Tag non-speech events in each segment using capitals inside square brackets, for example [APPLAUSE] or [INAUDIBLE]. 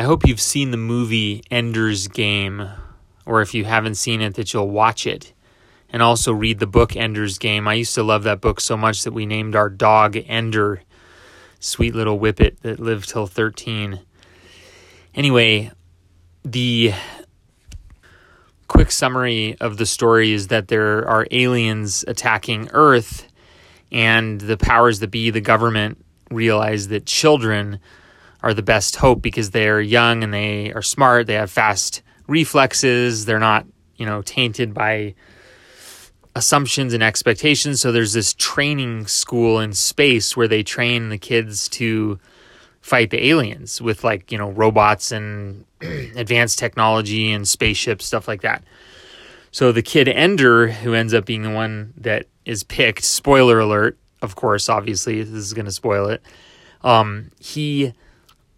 I hope you've seen the movie Ender's Game, or if you haven't seen it, that you'll watch it and also read the book Ender's Game. I used to love that book so much that we named our dog Ender, sweet little whippet that lived till 13. Anyway, the quick summary of the story is that there are aliens attacking Earth, and the powers that be, the government, realize that children are the best hope because they're young and they are smart, they have fast reflexes, they're not, you know, tainted by assumptions and expectations. So there's this training school in space where they train the kids to fight the aliens with like, you know, robots and [CLEARS THROAT] advanced technology and spaceships, stuff like that. So the kid Ender, who ends up being the one that is picked, spoiler alert, of course, obviously, this is going to spoil it. Um, he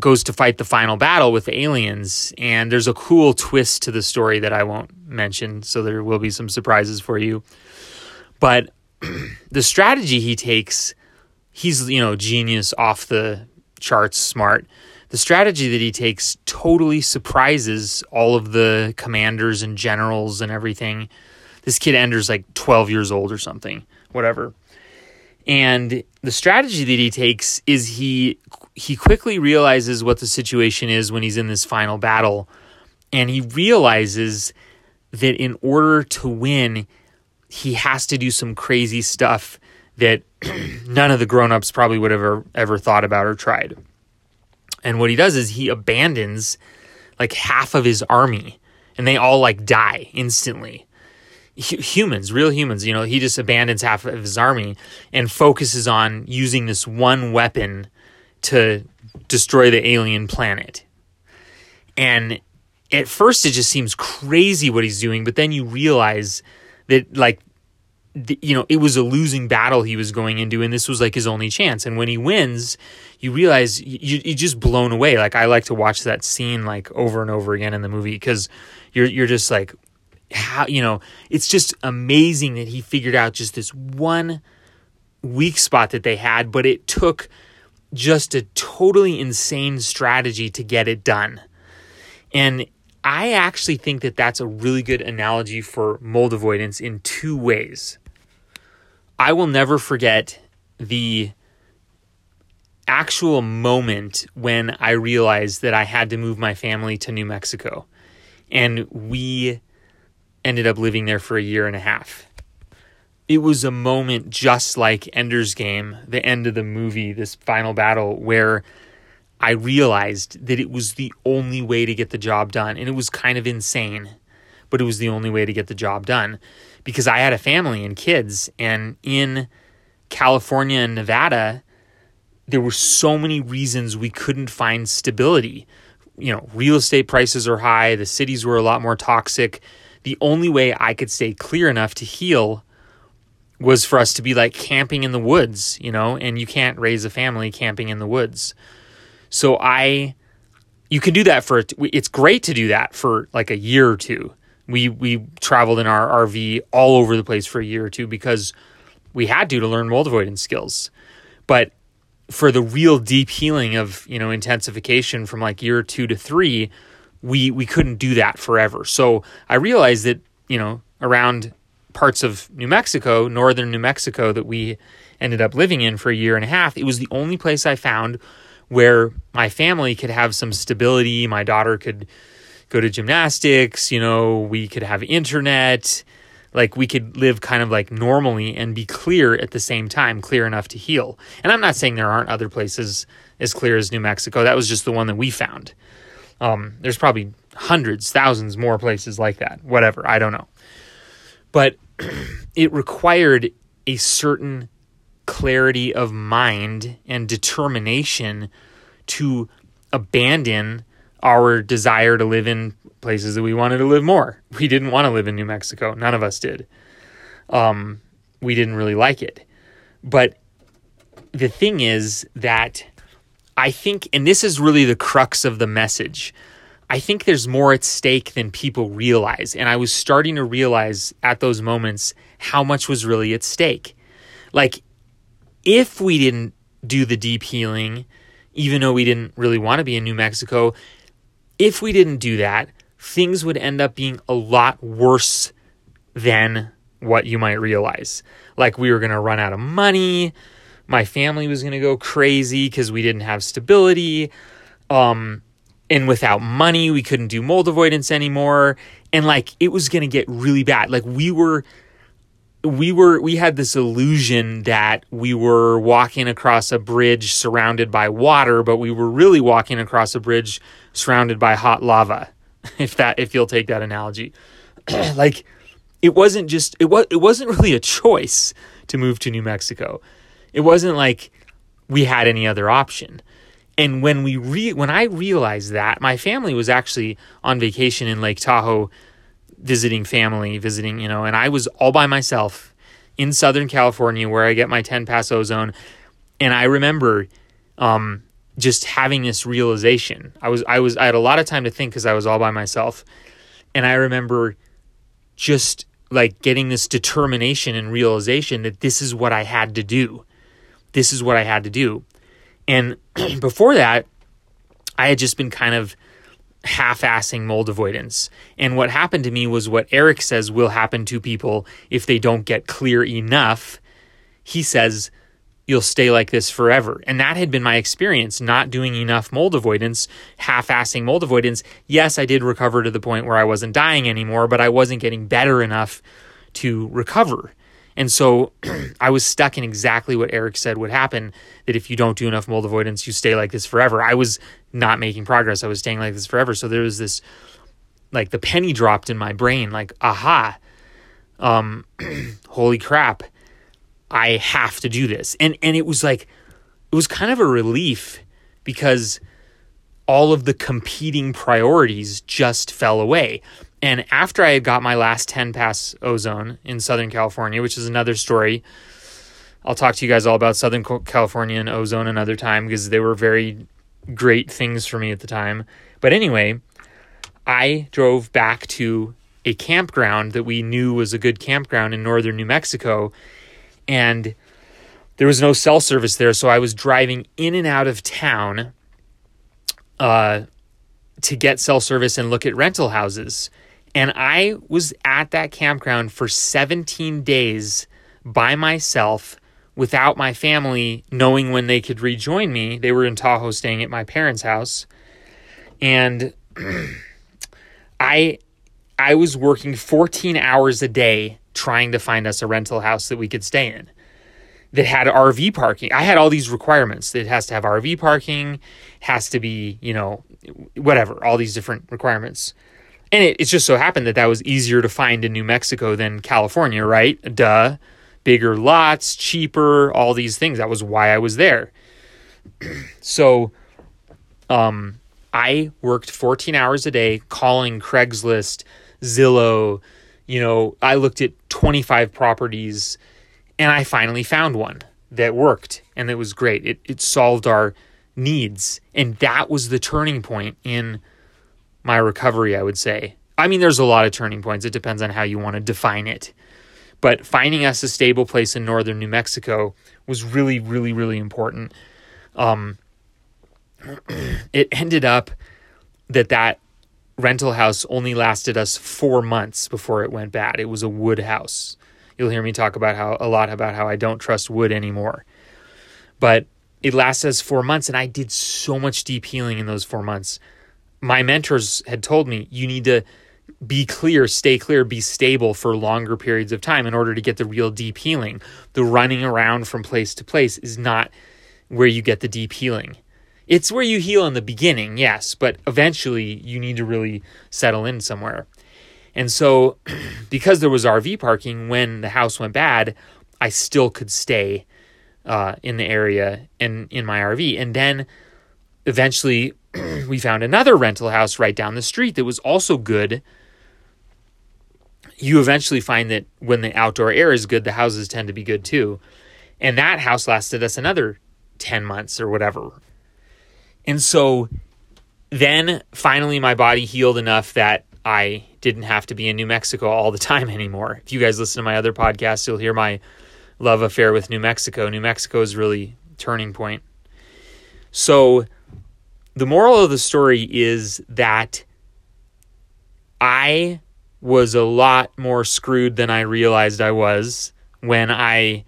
goes to fight the final battle with the aliens, and there's a cool twist to the story that I won't mention, so there will be some surprises for you. But [CLEARS THROAT] the strategy he takes, he's, you know, genius off the charts smart. The strategy that he takes totally surprises all of the commanders and generals and everything. This kid Ender's like 12 years old or something, whatever. And the strategy that he takes is he he quickly realizes what the situation is when he's in this final battle and he realizes that in order to win he has to do some crazy stuff that [CLEARS THROAT] none of the grown-ups probably would have ever, ever thought about or tried. And what he does is he abandons like half of his army and they all like die instantly. Humans, real humans, you know, he just abandons half of his army and focuses on using this one weapon to destroy the alien planet. And at first it just seems crazy what he's doing, but then you realize that like the, you know, it was a losing battle he was going into, and this was like his only chance. And when he wins, you realize you, you're just blown away. Like I like to watch that scene like over and over again in the movie because you're you're just like, how you know, it's just amazing that he figured out just this one weak spot that they had, but it took just a totally insane strategy to get it done. And I actually think that that's a really good analogy for mold avoidance in two ways. I will never forget the actual moment when I realized that I had to move my family to New Mexico. And we ended up living there for a year and a half. It was a moment just like Ender's Game, the end of the movie, this final battle, where I realized that it was the only way to get the job done. And it was kind of insane, but it was the only way to get the job done because I had a family and kids. And in California and Nevada, there were so many reasons we couldn't find stability. You know, real estate prices are high, the cities were a lot more toxic. The only way I could stay clear enough to heal was for us to be like camping in the woods, you know, and you can't raise a family camping in the woods. So I you can do that for it's great to do that for like a year or two we we traveled in our RV all over the place for a year or two because we had to to learn mold avoidance skills. But for the real deep healing of you know intensification from like year two to three, we we couldn't do that forever. So I realized that you know around parts of New Mexico, northern New Mexico, that we ended up living in for a year and a half, it was the only place I found where my family could have some stability. My daughter could go to gymnastics, you know, we could have internet, like we could live kind of like normally and be clear at the same time, clear enough to heal. And I'm not saying there aren't other places as clear as New Mexico. That was just the one that we found. Um, there's probably hundreds, thousands more places like that. Whatever, I don't know. But [CLEARS THROAT] it required a certain clarity of mind and determination to abandon our desire to live in places that we wanted to live more. We didn't want to live in New Mexico. None of us did. Um, we didn't really like it. But the thing is that I think, and this is really the crux of the message. I think there's more at stake than people realize. And I was starting to realize at those moments how much was really at stake. Like, if we didn't do the deep healing, even though we didn't really want to be in New Mexico, if we didn't do that, things would end up being a lot worse than what you might realize. Like we were going to run out of money, my family was going to go crazy cuz we didn't have stability. Um and without money, we couldn't do mold avoidance anymore. And like it was going to get really bad. Like we were we were we had this illusion that we were walking across a bridge surrounded by water, but we were really walking across a bridge surrounded by hot lava. [LAUGHS] If that if you'll take that analogy. [CLEARS THROAT] like it wasn't just it was it wasn't really a choice to move to New Mexico. It wasn't like we had any other option. And when we re- when I realized that, my family was actually on vacation in Lake Tahoe visiting family, visiting, you know, and I was all by myself in Southern California where I get my 10 pass ozone. And I remember um, just having this realization. I was, I was, I had a lot of time to think because I was all by myself. And I remember just like getting this determination and realization that this is what I had to do. This is what I had to do. And [CLEARS THROAT] before that, I had just been kind of half assing mold avoidance. And what happened to me was what Eric says will happen to people if they don't get clear enough. He says, you'll stay like this forever. And that had been my experience, not doing enough mold avoidance, half assing mold avoidance. Yes, I did recover to the point where I wasn't dying anymore, but I wasn't getting better enough to recover. And so [CLEARS THROAT] I was stuck in exactly what Eric said would happen that if you don't do enough mold avoidance, you stay like this forever. I was not making progress. I was staying like this forever. So there was this, like, the penny dropped in my brain, like, aha, um, [CLEARS THROAT] holy crap, I have to do this. And, and it was like, it was kind of a relief because all of the competing priorities just fell away. And after I had got my last 10 pass ozone in Southern California, which is another story, I'll talk to you guys all about Southern California and ozone another time because they were very great things for me at the time. But anyway, I drove back to a campground that we knew was a good campground in northern New Mexico. And there was no cell service there. So I was driving in and out of town uh, to get cell service and look at rental houses. And I was at that campground for 17 days by myself without my family knowing when they could rejoin me. They were in Tahoe staying at my parents' house. And [CLEARS THROAT] I I was working 14 hours a day trying to find us a rental house that we could stay in that had RV parking. I had all these requirements. It has to have RV parking, has to be, you know, whatever, all these different requirements. And it, it just so happened that that was easier to find in New Mexico than California, right? Duh. Bigger lots, cheaper, all these things. That was why I was there. [CLEARS THROAT] so, um, I worked 14 hours a day calling Craigslist, Zillow. You know, I looked at 25 properties and I finally found one that worked and it was great. It, it solved our needs. And that was the turning point in my recovery, I would say. I mean, there's a lot of turning points. It depends on how you want to define it. But finding us a stable place in northern New Mexico was really, really, really important. Um, [CLEARS THROAT] it ended up that that rental house only lasted us four months before it went bad. It was a wood house. You'll hear me talk about how a lot about how I don't trust wood anymore. But it lasted four months, and I did so much deep healing in those four months my mentors had told me you need to be clear, stay clear, be stable for longer periods of time in order to get the real deep healing. The running around from place to place is not where you get the deep healing. It's where you heal in the beginning, yes, but eventually you need to really settle in somewhere. And so, [CLEARS THROAT] because there was RV parking when the house went bad, I still could stay uh, in the area and in my RV. And then eventually, [CLEARS THROAT] we found another rental house right down the street that was also good. You eventually find that when the outdoor air is good, the houses tend to be good too. And that house lasted us another 10 months or whatever. And so then finally my body healed enough that I didn't have to be in New Mexico all the [LAUGHS] time anymore. If you guys listen to my other podcasts, you'll hear my love affair with New Mexico. New Mexico is really turning point. So the moral of the story is that I was a lot more screwed than I realized I was when I,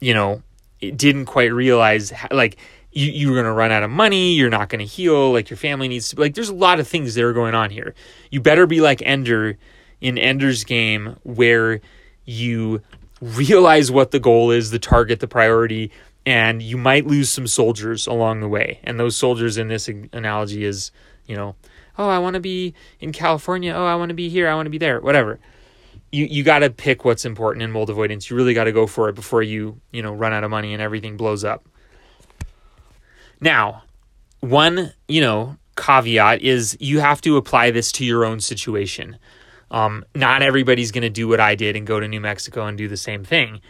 you know, didn't quite realize like you, you were going to run out of money. You're not going to heal. Like your family needs to, like, there's a lot of things that are going on here. You better be like Ender in Ender's game where you realize what the goal is, the target, the priority, and you might lose some soldiers along the way. And those soldiers in this analogy is, you know, oh, I want to be in California. Oh, I want to be here. I want to be there. Whatever. You you got to pick what's important in mold avoidance. You really got to go for it before you you know run out of money and everything blows up. Now, one you know caveat is you have to apply this to your own situation. Um, not everybody's going to do what I did and go to New Mexico and do the same thing.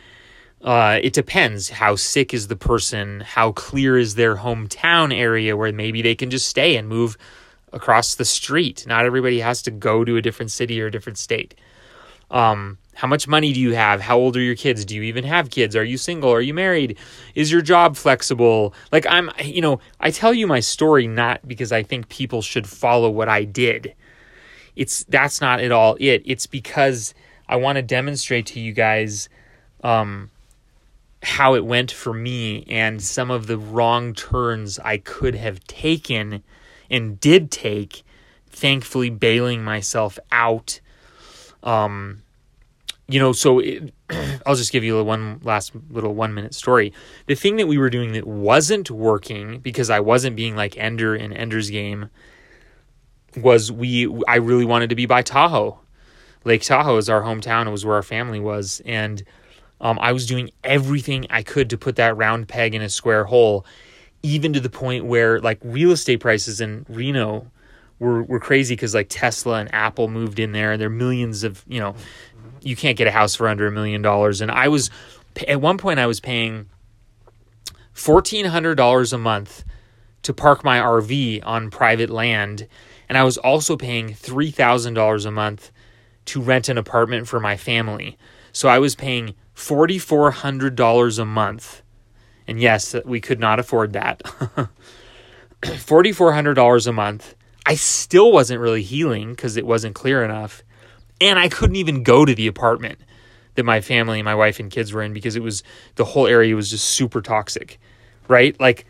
Uh, it depends. How sick is the person? How clear is their hometown area where maybe they can just stay and move across the street. Not everybody has to go to a different city or a different state. Um, how much money do you have? How old are your kids? Do you even have kids? Are you single? Are you married? Is your job flexible? Like I'm, you know, I tell you my story not because I think people should follow what I did. It's that's not at all it. It's because I want to demonstrate to you guys um, how it went for me and some of the wrong turns I could have taken and did take, thankfully bailing myself out. Um, you know, so it, [CLEARS THROAT] I'll just give you one last little one minute story. The thing that we were doing that wasn't working because I wasn't being like Ender in Ender's game was we I really wanted to be by Tahoe. Lake Tahoe is our hometown. It was where our family was, and um, I was doing everything I could to put that round peg in a square hole even to the point where like real estate prices in Reno were were crazy because like Tesla and Apple moved in there and there are millions of you know you can't get a house for under a million dollars and I was at one point I was paying fourteen hundred dollars a month to park my RV on private land and I was also paying three thousand dollars a month to rent an apartment for my family so I was paying forty four hundred dollars a month and yes, we could not afford that. [LAUGHS] $4,400 a month. I still wasn't really healing because it wasn't clear enough. And I couldn't even go to the apartment that my family, my wife, and kids were in because it was the whole area was just super toxic, right? Like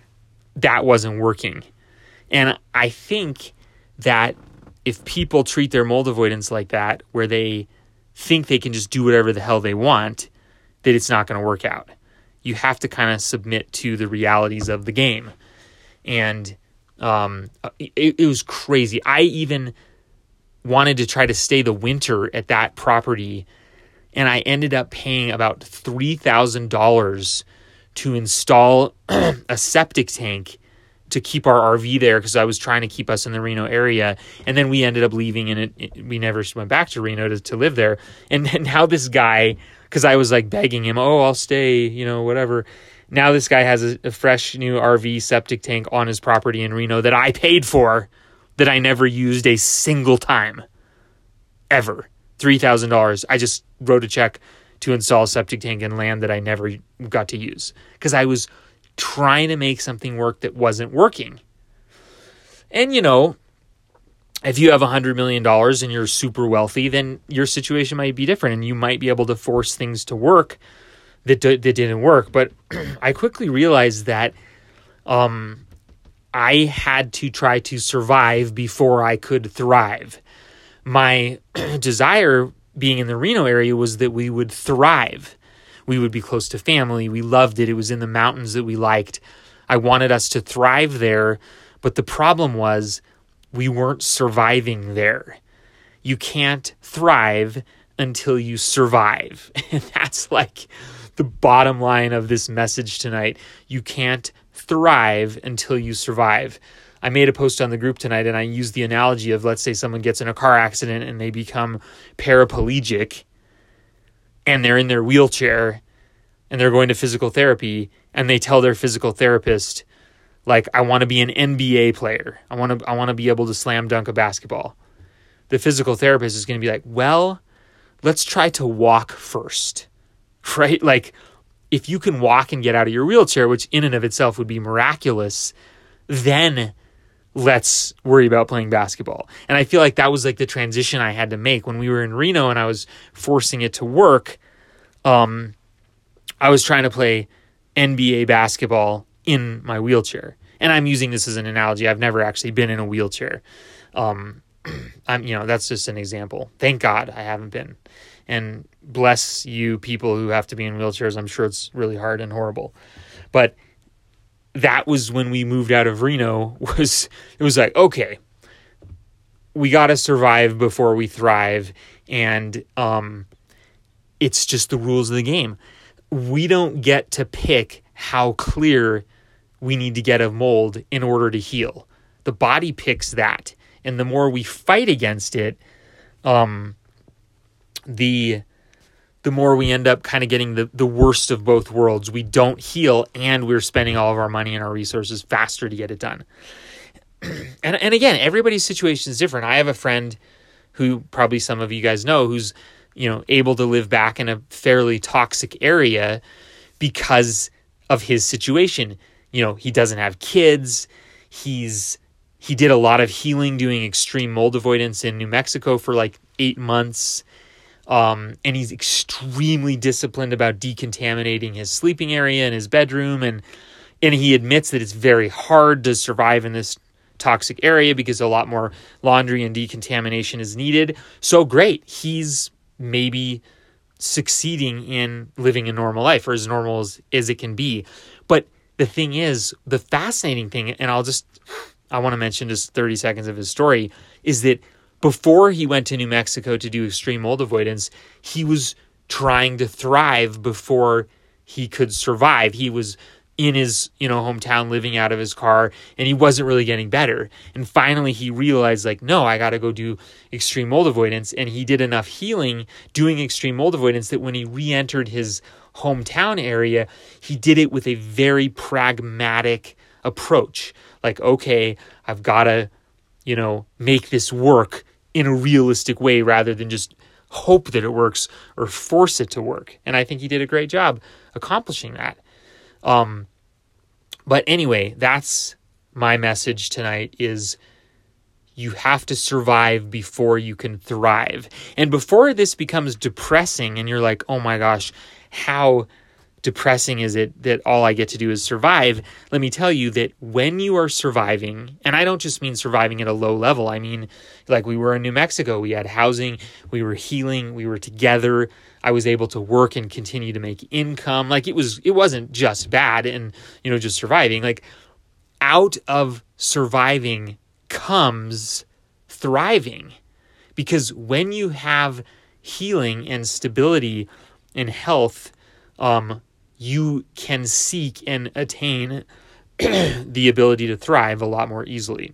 that wasn't working. And I think that if people treat their mold avoidance like that, where they think they can just do whatever the hell they want, that it's not going to work out you have to kind of submit to the realities of the game. And um, it, it was crazy. I even wanted to try to stay the winter at that property, and I ended up paying about $3,000 to install [CLEARS THROAT] a septic tank to keep our RV there because I was trying to keep us in the Reno area. And then we ended up leaving and it, it, we never went back to Reno to, to live there. And, [LAUGHS] now this guy because I was like begging him, oh, I'll stay, you know, whatever. Now this guy has a, a, fresh new RV septic tank on his property in Reno that I paid for, that I never used a single time, ever. Three thousand dollars. I just wrote a check to install a septic tank in land that I never got to use because I was trying to make something work that wasn't working. And you know, if you have a hundred million dollars and you're super wealthy, then your situation might be different, and you might be able to force things to work that d- that didn't work. But [CLEARS THROAT] I quickly realized that um, I had to try to survive before I could thrive. My [CLEARS THROAT] desire, being in the Reno area, was that we would thrive. We would be close to family. We loved it. It was in the mountains that we liked. I wanted us to thrive there. But the problem was we weren't surviving there. You can't thrive until you survive. [LAUGHS] And that's like the bottom line of this message tonight. You can't thrive until you survive. I made a post on the group tonight and I used the analogy of let's say someone gets in a car accident and they become paraplegic and they're in their wheelchair and they're going to physical therapy and they tell their physical therapist, like I want to be an NBA player. I want to I want to be able to slam dunk a basketball. The physical therapist is going to be like, "Well, let's try to walk first." [LAUGHS] Right? Like if you can walk and get out of your wheelchair, which in and of itself would be miraculous, then let's worry about playing basketball. And I feel like that was like the transition I had to make when we were in Reno and I was forcing it to work. Um, I was trying to play NBA basketball in my wheelchair. And I'm using this as an analogy. I've never actually been in a wheelchair. Um, [CLEARS THROAT] I'm, you know, that's just an example. Thank God I haven't been. And bless you people who have to be in wheelchairs. I'm sure it's really hard and horrible. But that was when we moved out of Reno [LAUGHS] was it was like, okay, we got to survive before we thrive and um it's just the rules of the game. We don't get to pick how clear we need to get of mold in order to heal. The body picks that. And the more we fight against it, um, the the more we end up kind of getting the, the worst of both worlds. We don't heal and we're spending all of our money and our resources faster to get it done. [CLEARS THROAT] and and again, everybody's situation is different. I have a friend who probably some of you guys know who's, you know, able to live back in a fairly toxic area because of his situation. You know, he doesn't have kids. He's he did a lot of healing doing extreme mold avoidance in New Mexico for like 8 months um, and he's extremely disciplined about decontaminating his sleeping area and his bedroom. And, and he admits that it's very hard to survive in this toxic area because a lot more laundry and decontamination is needed. So great. He's maybe succeeding in living a normal life or as normal as, as it can be. But the thing is, the fascinating thing, and I'll just, I want to mention just 30 seconds of his story, is that before he went to New Mexico to do extreme mold avoidance, he was trying to thrive before he could survive. He was in his, you know, hometown living out of his car and he wasn't really getting better. And finally he realized like, no, I got to go do extreme mold avoidance and he did enough healing doing extreme mold avoidance that when he re-entered his hometown area, he did it with a very pragmatic approach. Like, okay, I've got to, you know, make this work in a realistic way rather than just hope that it works or force it to work. And I think he did a great job accomplishing that. Um, but anyway, that's my message tonight is you have to survive before you can thrive. And before this becomes depressing and you're like, "Oh my gosh, how depressing is it that all I get to do is survive? Let me tell you that when you are surviving, and I don't just mean surviving at a low level, I mean like we were in New Mexico, we had housing, we were healing, we were together. I was able to work and continue to make income. Like it was it wasn't just bad and you know just surviving. Like out of surviving comes thriving. Because when you have healing and stability and health, um, you can seek and attain [CLEARS THROAT] the ability to thrive a lot more easily.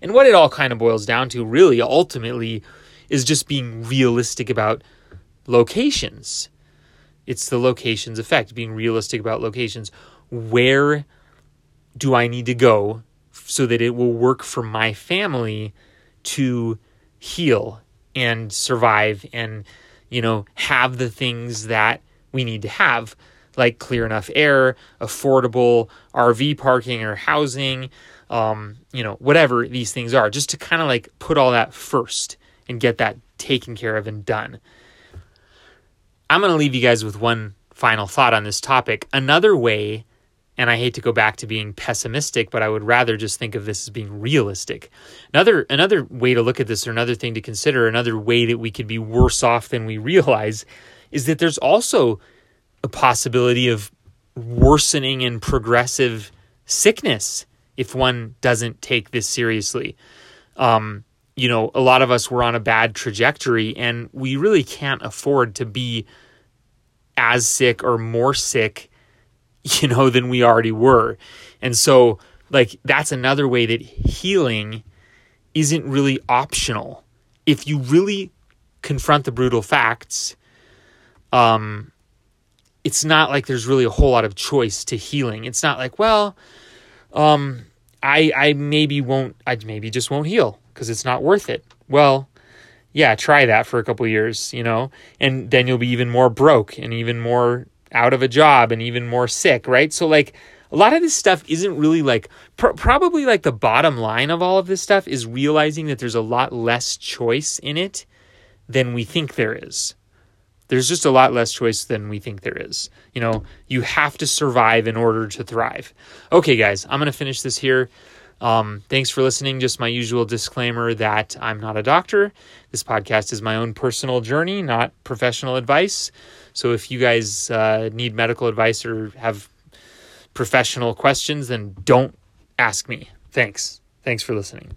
And what it all kind of boils down to, really, ultimately, is just being realistic about locations. It's the locations effect, being realistic about locations. Where do I need to go so that it will work for my family to heal and survive and, you know, have the things that we need to have, like clear enough air, affordable RV parking or housing, um, you know, whatever these things are, just to kind of like put all that first and get that taken care of and done. I'm going to leave you guys with one final thought on this topic. Another way, and I hate to go back to being pessimistic, but I would rather just think of this as being realistic. Another another way to look at this or another thing to consider, another way that we could be worse off than we realize is that there's also a possibility of worsening and progressive sickness if one doesn't take this seriously. Um, you know, a lot of us were on a bad trajectory and we really can't afford to be as sick or more sick, [LAUGHS] you know, than we already were. And so, like, that's another way that healing isn't really optional. If you really confront the brutal facts, um, it's not like there's really a whole lot of choice to healing. It's not like, well, um, I I maybe won't I maybe just won't heal because it's not worth it. Well, yeah, try that for a couple years, you know, and then you'll be even more broke and even more out of a job and even more sick, right? So like a lot of this stuff isn't really like pr- probably like the bottom line of all of this stuff is realizing that there's a lot less choice in it than we think there is. There's just a lot less choice than we think there is. You know, you have to survive in order to thrive. Okay, guys, I'm going to finish this here. Um, thanks for listening. Just my usual disclaimer that I'm not a doctor. This podcast is my own personal journey, not professional advice. So if you guys uh, need medical advice or have professional questions, then don't ask me. Thanks. Thanks for listening.